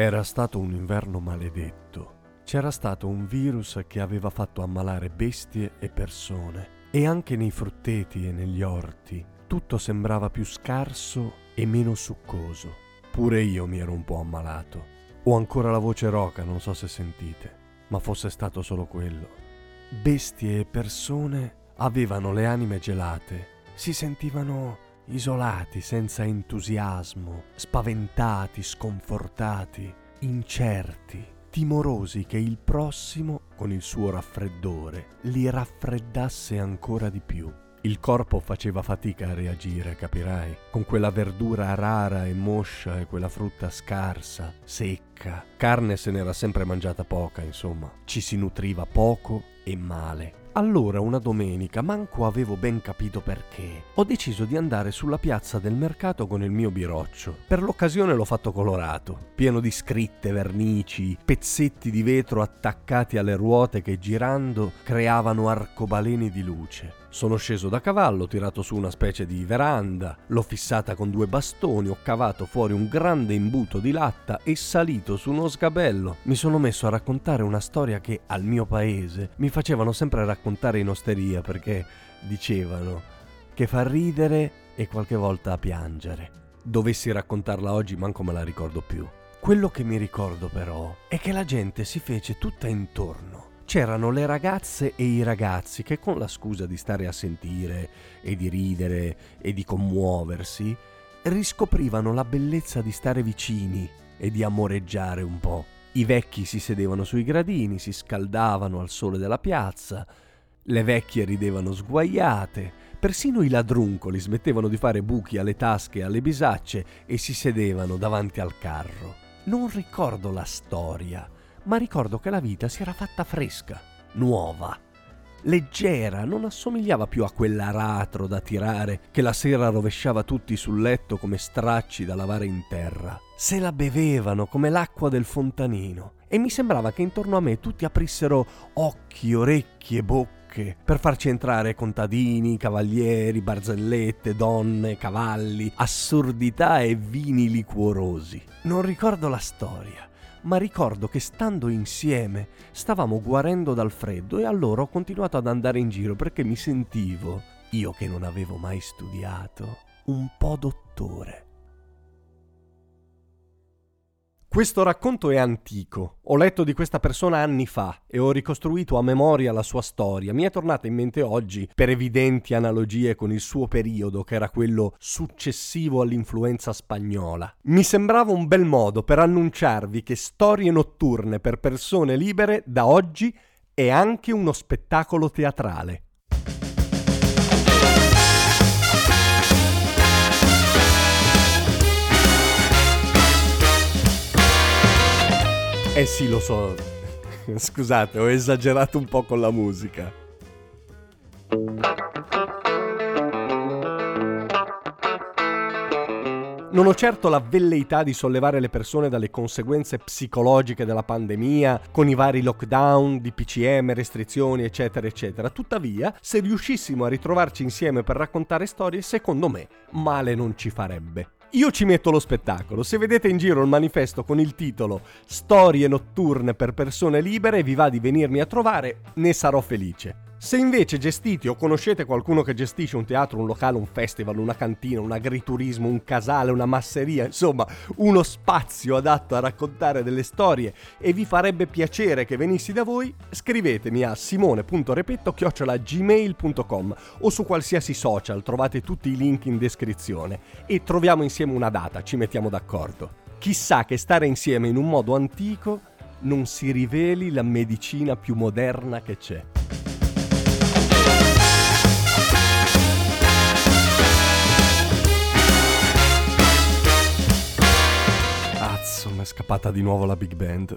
Era stato un inverno maledetto. C'era stato un virus che aveva fatto ammalare bestie e persone. E anche nei frutteti e negli orti tutto sembrava più scarso e meno succoso. Pure io mi ero un po' ammalato. Ho ancora la voce roca, non so se sentite, ma fosse stato solo quello. Bestie e persone avevano le anime gelate, si sentivano isolati, senza entusiasmo, spaventati, sconfortati, incerti, timorosi che il prossimo, con il suo raffreddore, li raffreddasse ancora di più. Il corpo faceva fatica a reagire, capirai, con quella verdura rara e moscia e quella frutta scarsa, secca. Carne se n'era sempre mangiata poca, insomma. Ci si nutriva poco e male. Allora una domenica, manco avevo ben capito perché, ho deciso di andare sulla piazza del mercato con il mio biroccio. Per l'occasione l'ho fatto colorato, pieno di scritte, vernici, pezzetti di vetro attaccati alle ruote che girando creavano arcobaleni di luce. Sono sceso da cavallo, tirato su una specie di veranda, l'ho fissata con due bastoni, ho cavato fuori un grande imbuto di latta e salito su uno sgabello. Mi sono messo a raccontare una storia che al mio paese mi facevano sempre raccontare in osteria perché dicevano che fa ridere e qualche volta piangere. Dovessi raccontarla oggi manco me la ricordo più. Quello che mi ricordo però è che la gente si fece tutta intorno c'erano le ragazze e i ragazzi che con la scusa di stare a sentire e di ridere e di commuoversi, riscoprivano la bellezza di stare vicini e di amoreggiare un po'. I vecchi si sedevano sui gradini, si scaldavano al sole della piazza, le vecchie ridevano sguaiate, persino i ladruncoli smettevano di fare buchi alle tasche e alle bisacce e si sedevano davanti al carro. Non ricordo la storia, ma ricordo che la vita si era fatta fresca, nuova, leggera, non assomigliava più a quell'aratro da tirare che la sera rovesciava tutti sul letto come stracci da lavare in terra. Se la bevevano come l'acqua del fontanino e mi sembrava che intorno a me tutti aprissero occhi, orecchi e bocche per farci entrare contadini, cavalieri, barzellette, donne, cavalli, assurdità e vini liquorosi. Non ricordo la storia ma ricordo che stando insieme stavamo guarendo dal freddo e allora ho continuato ad andare in giro perché mi sentivo, io che non avevo mai studiato, un po' dottore. Questo racconto è antico. Ho letto di questa persona anni fa e ho ricostruito a memoria la sua storia. Mi è tornata in mente oggi per evidenti analogie con il suo periodo, che era quello successivo all'influenza spagnola. Mi sembrava un bel modo per annunciarvi che Storie notturne per persone libere da oggi è anche uno spettacolo teatrale. Eh sì, lo so. Scusate, ho esagerato un po' con la musica. Non ho certo la velleità di sollevare le persone dalle conseguenze psicologiche della pandemia, con i vari lockdown, DPCM, restrizioni, eccetera, eccetera. Tuttavia, se riuscissimo a ritrovarci insieme per raccontare storie, secondo me, male non ci farebbe. Io ci metto lo spettacolo. Se vedete in giro il manifesto con il titolo Storie notturne per persone libere vi va di venirmi a trovare, ne sarò felice. Se invece gestite o conoscete qualcuno che gestisce un teatro, un locale, un festival, una cantina, un agriturismo, un casale, una masseria, insomma uno spazio adatto a raccontare delle storie e vi farebbe piacere che venissi da voi, scrivetemi a simone.repetto-gmail.com o su qualsiasi social, trovate tutti i link in descrizione e troviamo insieme una data, ci mettiamo d'accordo. Chissà che stare insieme in un modo antico non si riveli la medicina più moderna che c'è. Scappata di nuovo la big band.